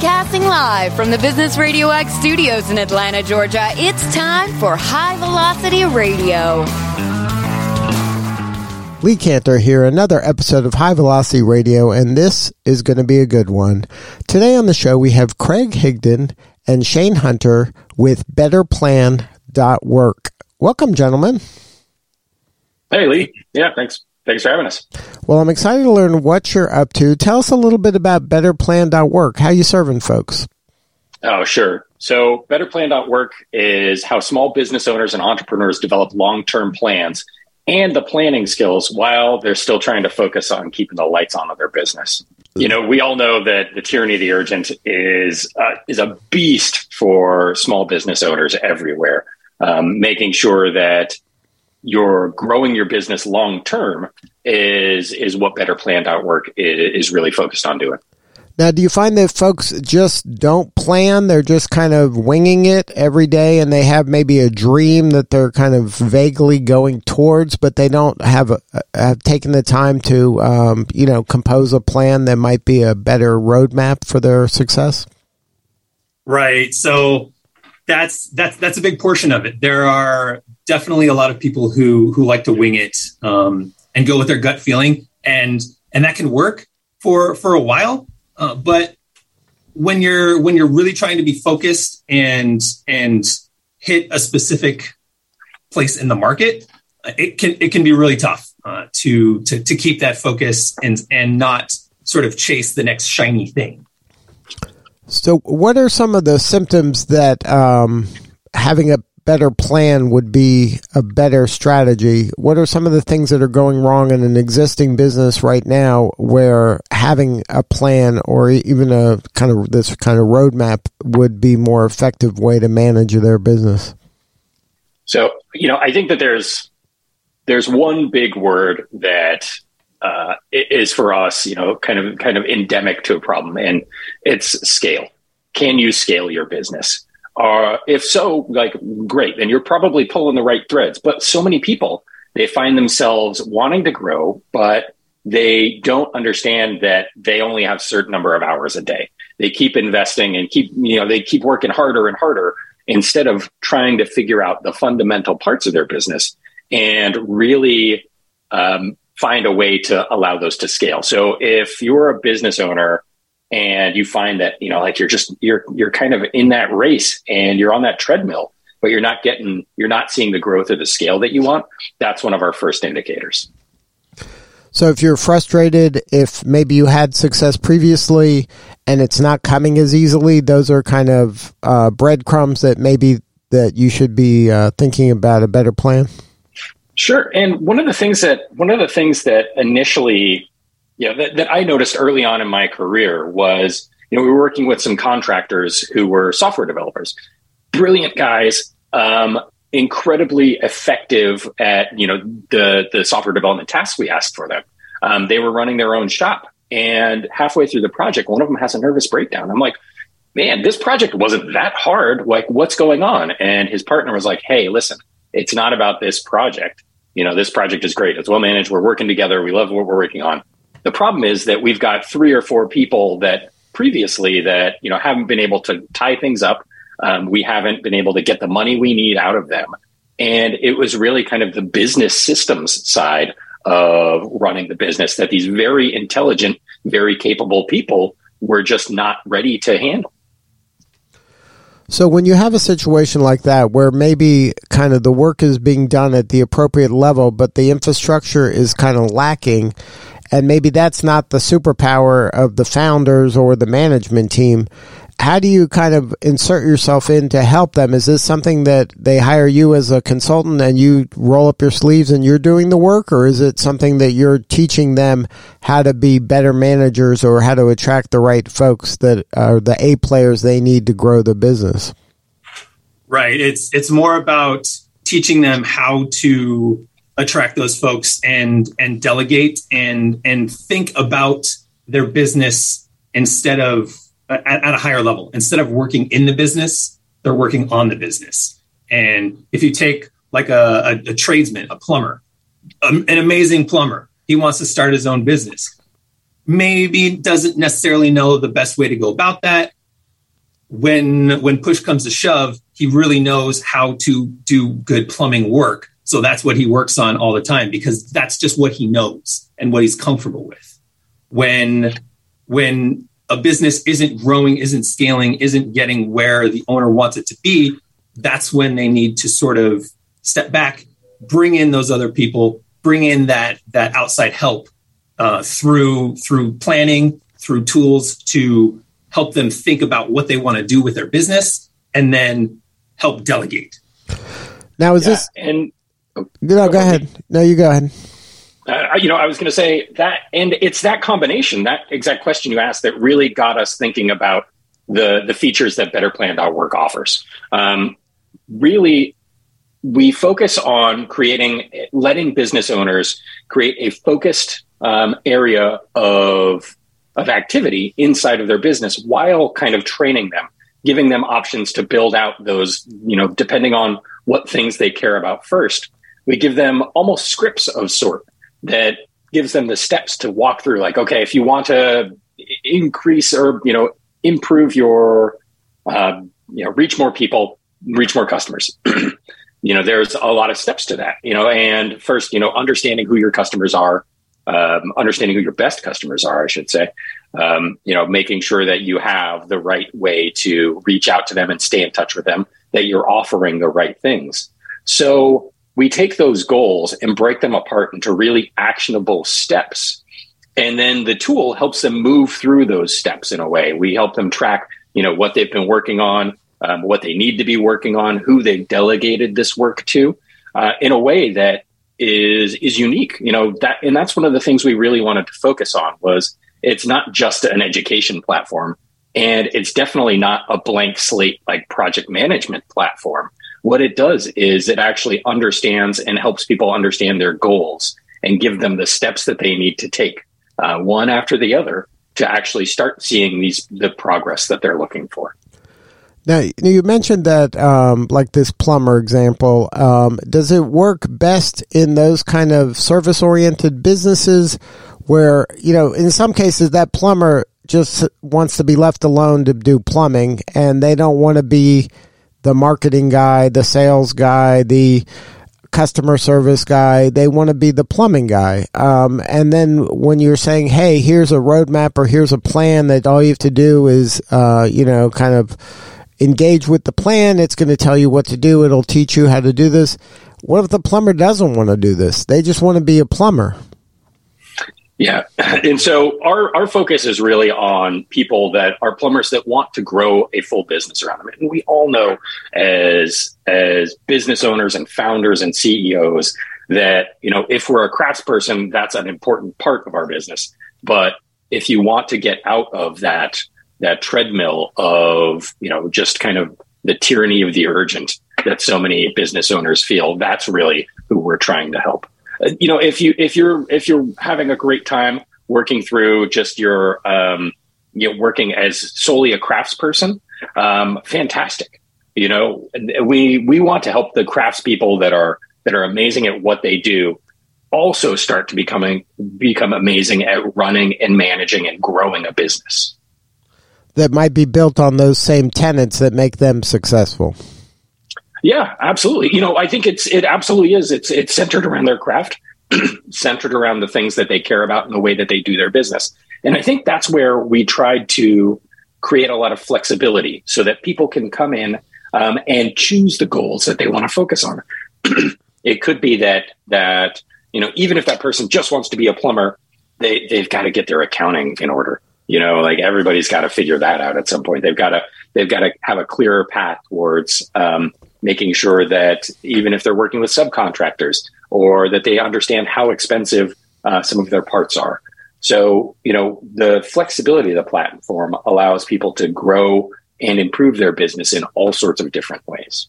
Broadcasting live from the Business Radio X studios in Atlanta, Georgia, it's time for High Velocity Radio. Lee Kantor here, another episode of High Velocity Radio, and this is going to be a good one. Today on the show, we have Craig Higdon and Shane Hunter with BetterPlan.work. Welcome, gentlemen. Hey, Lee. Yeah, thanks. Thanks for having us. Well, I'm excited to learn what you're up to. Tell us a little bit about BetterPlan.work. How you serving folks? Oh, sure. So, BetterPlan.work is how small business owners and entrepreneurs develop long-term plans and the planning skills while they're still trying to focus on keeping the lights on of their business. You know, we all know that the tyranny of the urgent is uh, is a beast for small business owners everywhere. Um, making sure that you're growing your business long term is is what BetterPlan.work is, is really focused on doing. Now, do you find that folks just don't plan? They're just kind of winging it every day and they have maybe a dream that they're kind of vaguely going towards, but they don't have, a, have taken the time to, um, you know, compose a plan that might be a better roadmap for their success? Right. So that's, that's, that's a big portion of it. There are definitely a lot of people who, who like to wing it um, and go with their gut feeling and, and that can work for, for a while uh, but when you're when you're really trying to be focused and and hit a specific place in the market, uh, it can it can be really tough uh, to, to to keep that focus and and not sort of chase the next shiny thing. So, what are some of the symptoms that um, having a better plan would be a better strategy. What are some of the things that are going wrong in an existing business right now where having a plan or even a kind of this kind of roadmap would be more effective way to manage their business? So, you know, I think that there's there's one big word that uh, is for us, you know, kind of kind of endemic to a problem, and it's scale. Can you scale your business? Uh, if so, like great, then you're probably pulling the right threads. But so many people they find themselves wanting to grow, but they don't understand that they only have a certain number of hours a day. They keep investing and keep you know they keep working harder and harder instead of trying to figure out the fundamental parts of their business and really um, find a way to allow those to scale. So if you're a business owner and you find that you know like you're just you're you're kind of in that race and you're on that treadmill but you're not getting you're not seeing the growth or the scale that you want that's one of our first indicators so if you're frustrated if maybe you had success previously and it's not coming as easily those are kind of uh, breadcrumbs that maybe that you should be uh, thinking about a better plan sure and one of the things that one of the things that initially yeah, that, that I noticed early on in my career was, you know, we were working with some contractors who were software developers, brilliant guys, um, incredibly effective at, you know, the, the software development tasks we asked for them. Um, they were running their own shop. And halfway through the project, one of them has a nervous breakdown. I'm like, man, this project wasn't that hard. Like, what's going on? And his partner was like, hey, listen, it's not about this project. You know, this project is great. It's well managed. We're working together. We love what we're working on. The problem is that we've got three or four people that previously that you know haven't been able to tie things up. Um, we haven't been able to get the money we need out of them, and it was really kind of the business systems side of running the business that these very intelligent, very capable people were just not ready to handle. So when you have a situation like that where maybe kind of the work is being done at the appropriate level, but the infrastructure is kind of lacking, and maybe that's not the superpower of the founders or the management team. How do you kind of insert yourself in to help them? Is this something that they hire you as a consultant and you roll up your sleeves and you're doing the work, or is it something that you're teaching them how to be better managers or how to attract the right folks that are the A players they need to grow the business? Right. It's it's more about teaching them how to attract those folks and and delegate and and think about their business instead of at, at, a higher level instead of working in the business they're working on the business and if you take like a, a, a tradesman a plumber um, an amazing plumber he wants to start his own business maybe doesn't necessarily know the best way to go about that when when push comes to shove, he really knows how to do good plumbing work. So that's what he works on all the time because that's just what he knows and what he's comfortable with. When when a business isn't growing, isn't scaling, isn't getting where the owner wants it to be, that's when they need to sort of step back, bring in those other people, bring in that that outside help uh, through through planning, through tools to help them think about what they want to do with their business, and then help delegate. Now, is yeah, this and no? Go ahead. No, you go ahead. Uh, you know, I was going to say that, and it's that combination, that exact question you asked, that really got us thinking about the the features that Better Work offers. Um, really, we focus on creating, letting business owners create a focused um, area of of activity inside of their business while kind of training them, giving them options to build out those, you know, depending on what things they care about first. We give them almost scripts of sort that gives them the steps to walk through like okay if you want to increase or you know improve your uh, you know reach more people reach more customers. You know there's a lot of steps to that you know and first you know understanding who your customers are um, understanding who your best customers are i should say um, you know making sure that you have the right way to reach out to them and stay in touch with them that you're offering the right things. So we take those goals and break them apart into really actionable steps. And then the tool helps them move through those steps in a way. We help them track, you know, what they've been working on, um, what they need to be working on, who they've delegated this work to, uh, in a way that is is unique. You know that, and that's one of the things we really wanted to focus on was it's not just an education platform, and it's definitely not a blank slate like project management platform what it does is it actually understands and helps people understand their goals and give them the steps that they need to take uh, one after the other to actually start seeing these the progress that they're looking for. Now you mentioned that, um, like this plumber example, um, does it work best in those kind of service-oriented businesses where you know, in some cases, that plumber just wants to be left alone to do plumbing, and they don't want to be the marketing guy, the sales guy, the customer service guy. They want to be the plumbing guy. Um, and then when you're saying, hey, here's a roadmap or here's a plan that all you have to do is, uh, you know, kind of engage with the plan. It's going to tell you what to do. It'll teach you how to do this. What if the plumber doesn't want to do this? They just want to be a plumber. Yeah. And so our, our focus is really on people that are plumbers that want to grow a full business around them. And we all know as as business owners and founders and CEOs that, you know, if we're a craftsperson, that's an important part of our business. But if you want to get out of that that treadmill of, you know, just kind of the tyranny of the urgent that so many business owners feel, that's really who we're trying to help you know, if you if you're if you're having a great time working through just your um, you know working as solely a craftsperson, um, fantastic. You know, we we want to help the craftspeople that are that are amazing at what they do also start to becoming become amazing at running and managing and growing a business that might be built on those same tenets that make them successful. Yeah, absolutely. You know, I think it's it absolutely is. It's it's centered around their craft, centered around the things that they care about and the way that they do their business. And I think that's where we tried to create a lot of flexibility so that people can come in um, and choose the goals that they want to focus on. it could be that that you know even if that person just wants to be a plumber, they they've got to get their accounting in order. You know, like everybody's got to figure that out at some point. They've got to they've got to have a clearer path towards um, making sure that even if they're working with subcontractors or that they understand how expensive uh, some of their parts are. So, you know, the flexibility of the platform allows people to grow and improve their business in all sorts of different ways.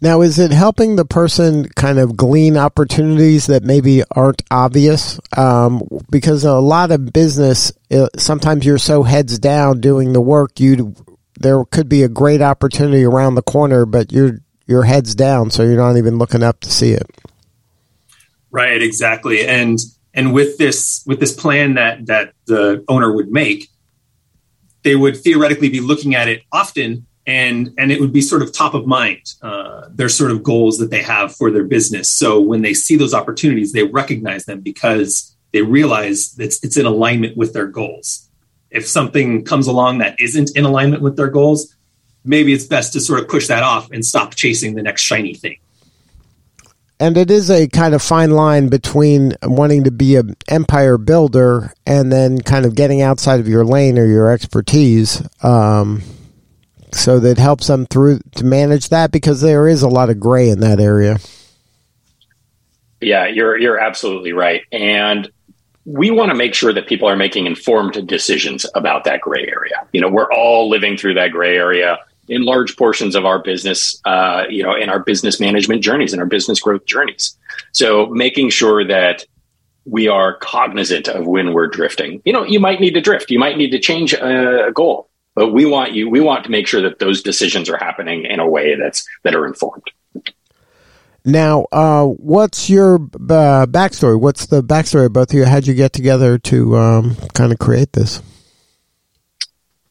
Now, is it helping the person kind of glean opportunities that maybe aren't obvious? Um, because a lot of business, uh, sometimes you're so heads down doing the work, you there could be a great opportunity around the corner, but your your head's down, so you're not even looking up to see it. Right, exactly, and and with this with this plan that that the owner would make, they would theoretically be looking at it often and and it would be sort of top of mind uh, their sort of goals that they have for their business. So when they see those opportunities they recognize them because they realize that it's, it's in alignment with their goals if something comes along that isn't in alignment with their goals maybe it's best to sort of push that off and stop chasing the next shiny thing and it is a kind of fine line between wanting to be an empire builder and then kind of getting outside of your lane or your expertise. Um, so that helps them through to manage that because there is a lot of gray in that area. Yeah, you're you're absolutely right, and we want to make sure that people are making informed decisions about that gray area. You know, we're all living through that gray area in large portions of our business, uh, you know, in our business management journeys and our business growth journeys. So making sure that we are cognizant of when we're drifting. You know, you might need to drift. You might need to change a goal, but we want you. We want to make sure that those decisions are happening in a way that's that are informed. Now, uh, what's your uh, backstory? What's the backstory of both of you? How'd you get together to um, kind of create this?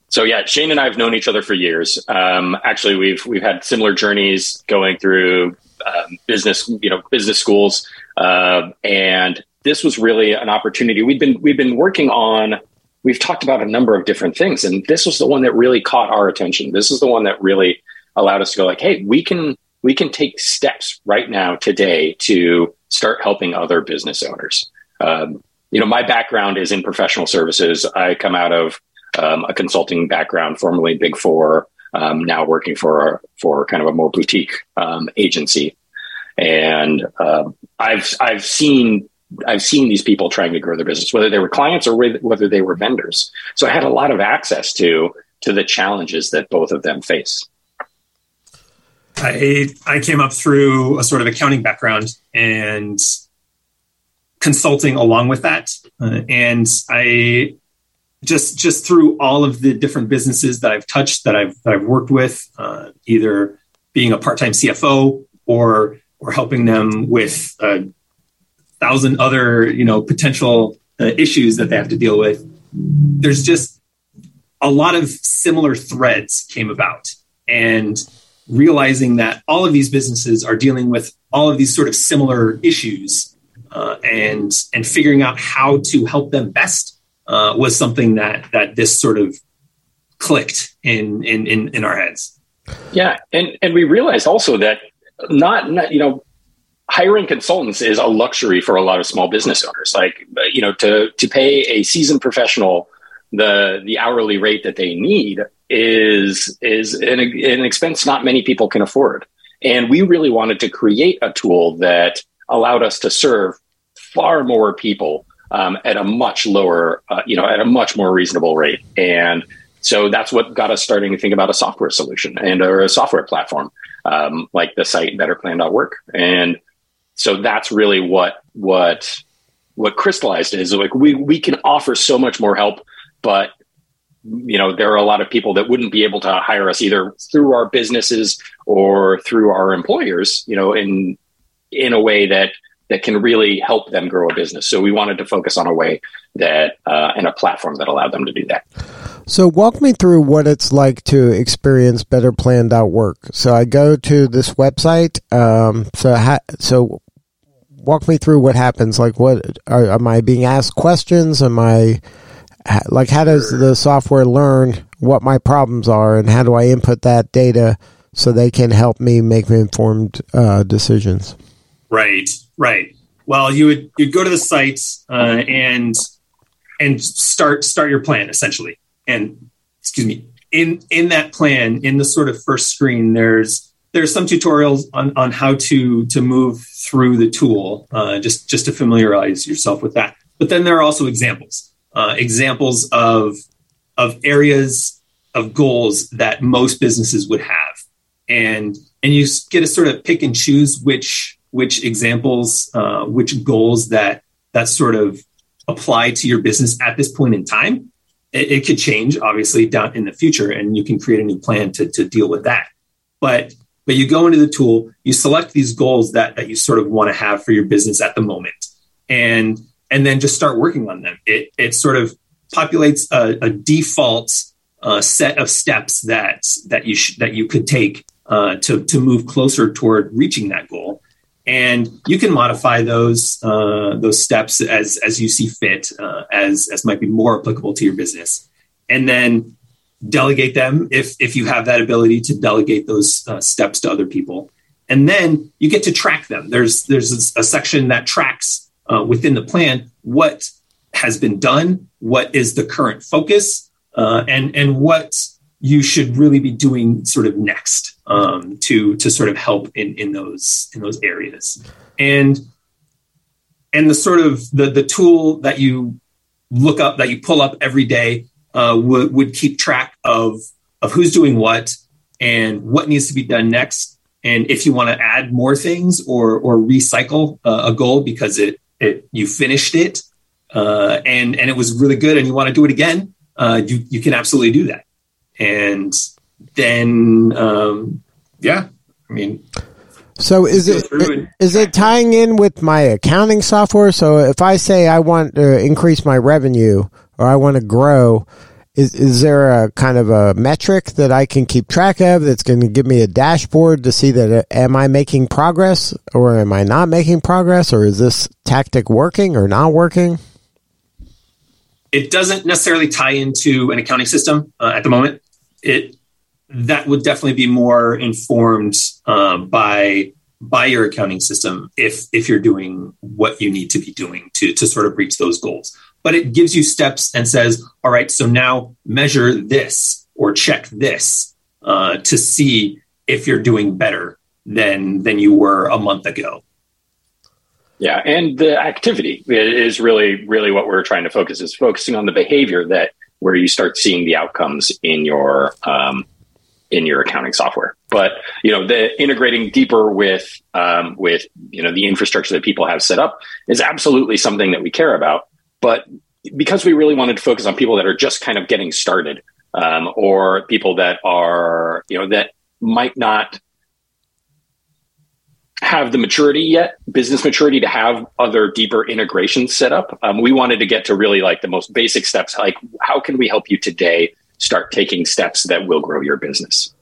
So yeah, Shane and I have known each other for years. Um, actually, we've we've had similar journeys going through um, business, you know, business schools, uh, and this was really an opportunity. We've been we've been working on. We've talked about a number of different things, and this was the one that really caught our attention. This is the one that really allowed us to go like, "Hey, we can we can take steps right now today to start helping other business owners." Um, you know, my background is in professional services. I come out of um, a consulting background, formerly Big Four, um, now working for for kind of a more boutique um, agency, and uh, I've I've seen I've seen these people trying to grow their business, whether they were clients or whether they were vendors. So I had a lot of access to to the challenges that both of them face. I I came up through a sort of accounting background and consulting along with that, uh, and I just just through all of the different businesses that I've touched that I've that I've worked with, uh, either being a part time CFO or or helping them with a thousand other you know potential uh, issues that they have to deal with. There's just a lot of similar threads came about, and realizing that all of these businesses are dealing with all of these sort of similar issues, uh, and and figuring out how to help them best uh, was something that that this sort of clicked in in in, in our heads. Yeah, and and we realized also that not, not you know hiring consultants is a luxury for a lot of small business owners. Like you know to to pay a seasoned professional the the hourly rate that they need is is an, an expense not many people can afford. And we really wanted to create a tool that allowed us to serve far more people um, at a much lower, uh, you know, at a much more reasonable rate. And so that's what got us starting to think about a software solution and or a software platform um, like the site betterplan.work. And so that's really what what what crystallized is like we we can offer so much more help, but you know there are a lot of people that wouldn't be able to hire us either through our businesses or through our employers you know in in a way that that can really help them grow a business. So we wanted to focus on a way that uh, and a platform that allowed them to do that. So walk me through what it's like to experience BetterPlan.work So I go to this website. Um, so ha- so walk me through what happens. Like what are, am I being asked questions? Am I like how does the software learn what my problems are and how do I input that data so they can help me make informed uh, decisions? Right. Right. Well, you would you'd go to the site uh, and and start start your plan essentially. And excuse me, in in that plan, in the sort of first screen, there's there's some tutorials on, on how to to move through the tool, uh, just just to familiarize yourself with that. But then there are also examples, uh, examples of of areas of goals that most businesses would have, and and you get to sort of pick and choose which which examples, uh, which goals that that sort of apply to your business at this point in time. It, it, could change, obviously, down in the future, and you can create a new plan to, to deal with that. But but you go into the tool, you select these goals that that you sort of want to have for your business at the moment, and and then just start working on them. It it sort of populates a, a default uh, set of steps that that you sh- that you could take uh, to to move closer toward reaching that goal. And you can modify those uh, those steps as as you see fit, uh, as as might be more applicable to your business, and then delegate them if if you have that ability to delegate those uh, steps to other people and then you get to track them there's there's a section that tracks uh, within the plan what has been done what is the current focus uh, and and what you should really be doing sort of next um, to to sort of help in in those in those areas. And and the sort of the the tool that you look up that you pull up every day uh, would, would keep track of of who's doing what and what needs to be done next. And if you want to add more things or or recycle uh, a goal because it it you finished it uh, and and it was really good and you want to do it again uh, you you can absolutely do that. And then um, yeah i mean so is it is it tying in with my accounting software? So if i say i want to increase my revenue or I want to grow, is is there a kind of a metric that I can keep track of that's going to give me a dashboard to see that uh, am I making progress or am I not making progress or is this tactic working or not working? It doesn't necessarily tie into an accounting system uh, at the moment. It that would definitely be more informed uh, by by your accounting system if if you're doing what you need to be doing to to sort of reach those goals but it gives you steps and says, all right, so now measure this or check this uh, to see if you're doing better than than you were a month ago. Yeah, and the activity is really, really what we're trying to focus is focusing on the behavior that where you start seeing the outcomes in your um, in your accounting software. But you know, the integrating deeper with um, with you know the infrastructure that people have set up is absolutely something that we care about. But because we really wanted to focus on people that are just kind of getting started, um, or people that are, you know, that might not have the maturity yet, business maturity to have other deeper integrations set up. Um, we wanted to get to really like the most basic steps, like how can we help you today start taking steps that will grow your business?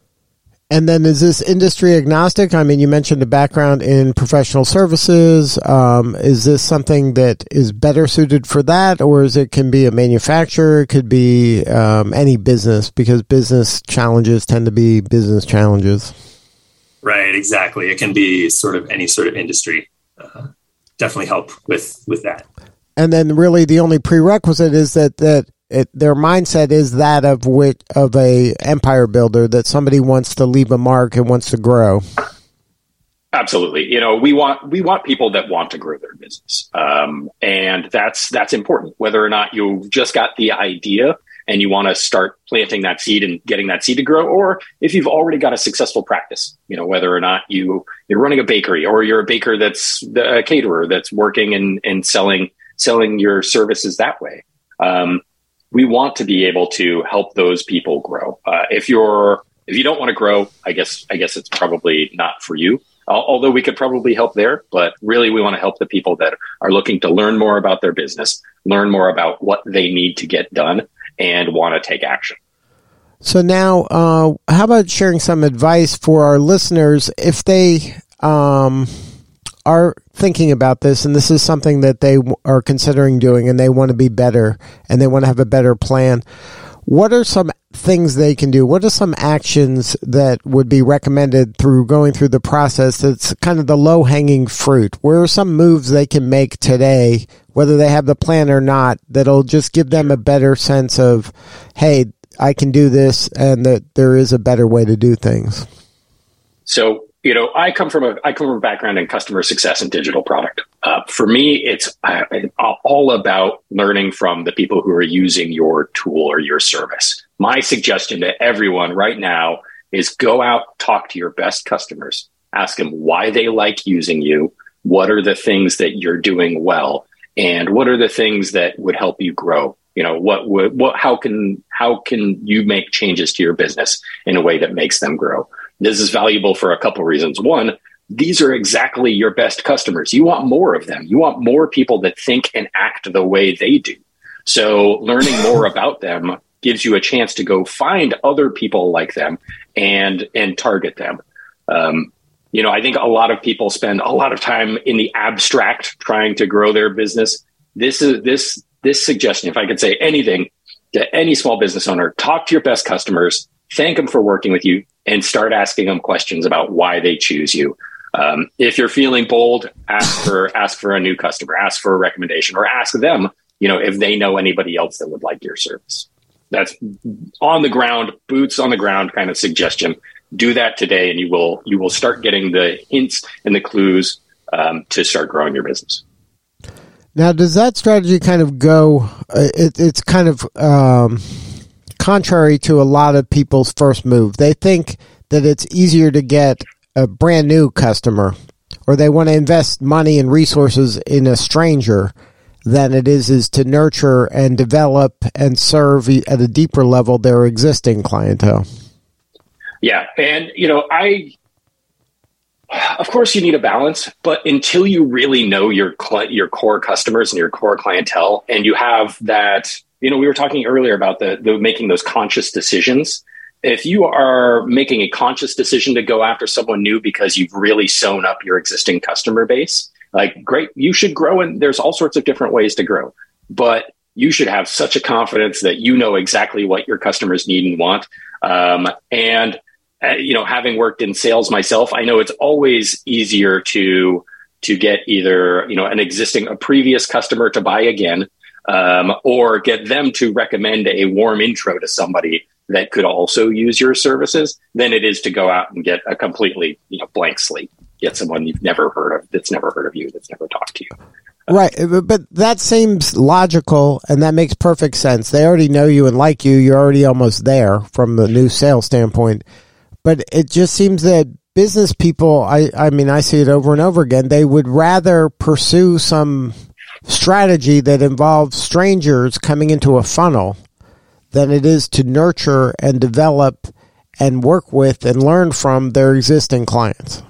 And then is this industry agnostic? I mean, you mentioned a background in professional services. Um, is this something that is better suited for that, or is it can be a manufacturer? It could be um, any business because business challenges tend to be business challenges. Right. Exactly. It can be sort of any sort of industry. Uh, definitely help with with that. And then, really, the only prerequisite is that that it, their mindset is that of which of a empire builder that somebody wants to leave a mark and wants to grow. Absolutely, you know we want we want people that want to grow their business, um, and that's that's important. Whether or not you just got the idea and you want to start planting that seed and getting that seed to grow, or if you've already got a successful practice, you know whether or not you you're running a bakery or you're a baker that's a caterer that's working and and selling selling your services that way. Um, we want to be able to help those people grow. Uh, if you're if you don't want to grow, I guess I guess it's probably not for you. Although we could probably help there, but really we want to help the people that are looking to learn more about their business, learn more about what they need to get done, and want to take action. So now, uh, how about sharing some advice for our listeners if they um, are thinking about this and this is something that they are considering doing and they want to be better and they want to have a better plan, what are some things they can do? What are some actions that would be recommended through going through the process that's kind of the low hanging fruit? Where are some moves they can make today, whether they have the plan or not, that'll just give them a better sense of, hey, I can do this and that there is a better way to do things? So you know, I come from a I come from a background in customer success and digital product. Uh, for me, it's uh, all about learning from the people who are using your tool or your service. My suggestion to everyone right now is go out, talk to your best customers, ask them why they like using you, what are the things that you're doing well, and what are the things that would help you grow. You know, what would what how can how can you make changes to your business in a way that makes them grow? This is valuable for a couple of reasons. One, these are exactly your best customers. You want more of them. You want more people that think and act the way they do. So learning more about them gives you a chance to go find other people like them and and target them. Um, you know, I think a lot of people spend a lot of time in the abstract trying to grow their business. This is this this suggestion, if I could say anything to any small business owner, talk to your best customers, thank them for working with you, and start asking them questions about why they choose you. Um, if you're feeling bold, ask for ask for a new customer, ask for a recommendation, or ask them, you know, if they know anybody else that would like your service. That's on the ground, boots on the ground kind of suggestion do that today and you will you will start getting the hints and the clues um, to start growing your business now does that strategy kind of go uh, it, it's kind of um, contrary to a lot of people's first move they think that it's easier to get a brand new customer or they want to invest money and resources in a stranger than it is is to nurture and develop and serve at a deeper level their existing clientele yeah. And, you know, I, of course you need a balance, but until you really know your cl- your core customers and your core clientele and you have that, you know, we were talking earlier about the, the making those conscious decisions. If you are making a conscious decision to go after someone new because you've really sewn up your existing customer base, like great, you should grow and there's all sorts of different ways to grow. But you should have such a confidence that you know exactly what your customers need and want. Um, and uh, you know, having worked in sales myself, I know it's always easier to to get either you know an existing a previous customer to buy again, um, or get them to recommend a warm intro to somebody that could also use your services than it is to go out and get a completely you know blank slate, get someone you've never heard of that's never heard of you, that's never talked to you. Right, but that seems logical and that makes perfect sense. They already know you and like you. You're already almost there from the new sales standpoint but it just seems that business people, I, I mean, I see it over and over again, they would rather pursue some strategy that involves strangers coming into a funnel than it is to nurture and develop and work with and learn from their existing clients.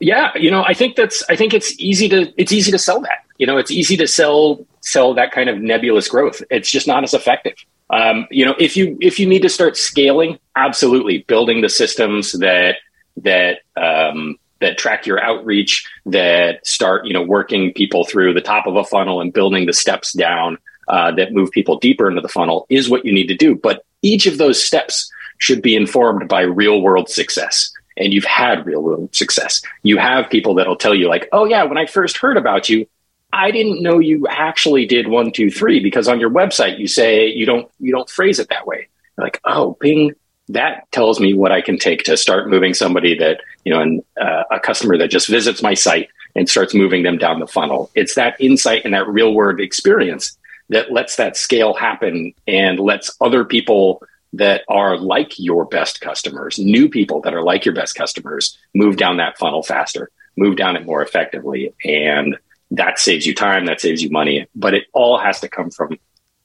Yeah, you know, I think that's I think it's easy to it's easy to sell that. You know, it's easy to sell sell that kind of nebulous growth. It's just not as effective. Um, you know, if you if you need to start scaling, absolutely building the systems that that um, that track your outreach, that start you know working people through the top of a funnel and building the steps down uh, that move people deeper into the funnel is what you need to do. But each of those steps should be informed by real world success. And you've had real world success. You have people that'll tell you, like, oh, yeah, when I first heard about you, I didn't know you actually did one, two, three because on your website you say you don't you don't phrase it that way. You're like, oh, Bing, that tells me what I can take to start moving somebody that you know, and uh, a customer that just visits my site and starts moving them down the funnel. It's that insight and that real world experience that lets that scale happen and lets other people that are like your best customers, new people that are like your best customers, move down that funnel faster, move down it more effectively, and that saves you time, that saves you money, but it all has to come from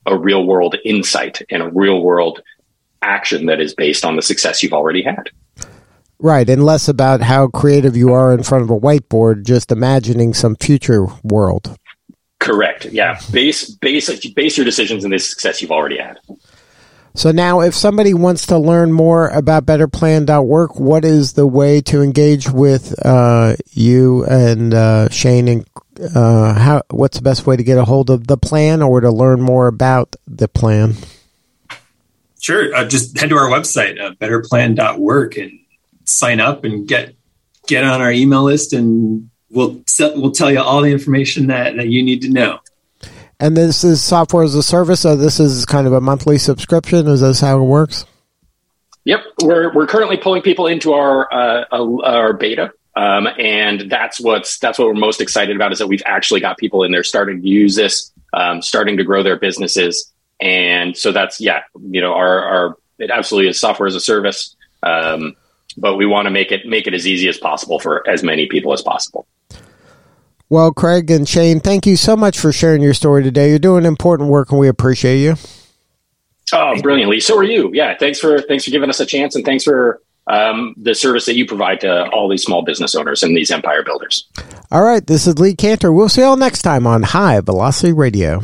a real world insight and a real world action that is based on the success you've already had. Right, and less about how creative you are in front of a whiteboard, just imagining some future world. Correct. Yeah. Base base base your decisions in the success you've already had. So now, if somebody wants to learn more about BetterPlan.work, what is the way to engage with uh, you and uh, Shane and uh, how what's the best way to get a hold of the plan or to learn more about the plan? Sure, uh, just head to our website, uh, betterplan.work, and sign up and get get on our email list, and we'll we'll tell you all the information that, that you need to know. And this is software as a service, so this is kind of a monthly subscription. Is this how it works? Yep, we're we're currently pulling people into our uh, our beta. Um, and that's what's that's what we're most excited about is that we've actually got people in there starting to use this, um, starting to grow their businesses, and so that's yeah, you know, our our it absolutely is software as a service, um, but we want to make it make it as easy as possible for as many people as possible. Well, Craig and Shane, thank you so much for sharing your story today. You're doing important work, and we appreciate you. Oh, brilliantly! So are you. Yeah, thanks for thanks for giving us a chance, and thanks for um, the service that you provide to all these small business owners and these empire builders. All right, this is Lee Kantor. We'll see you all next time on High Velocity Radio.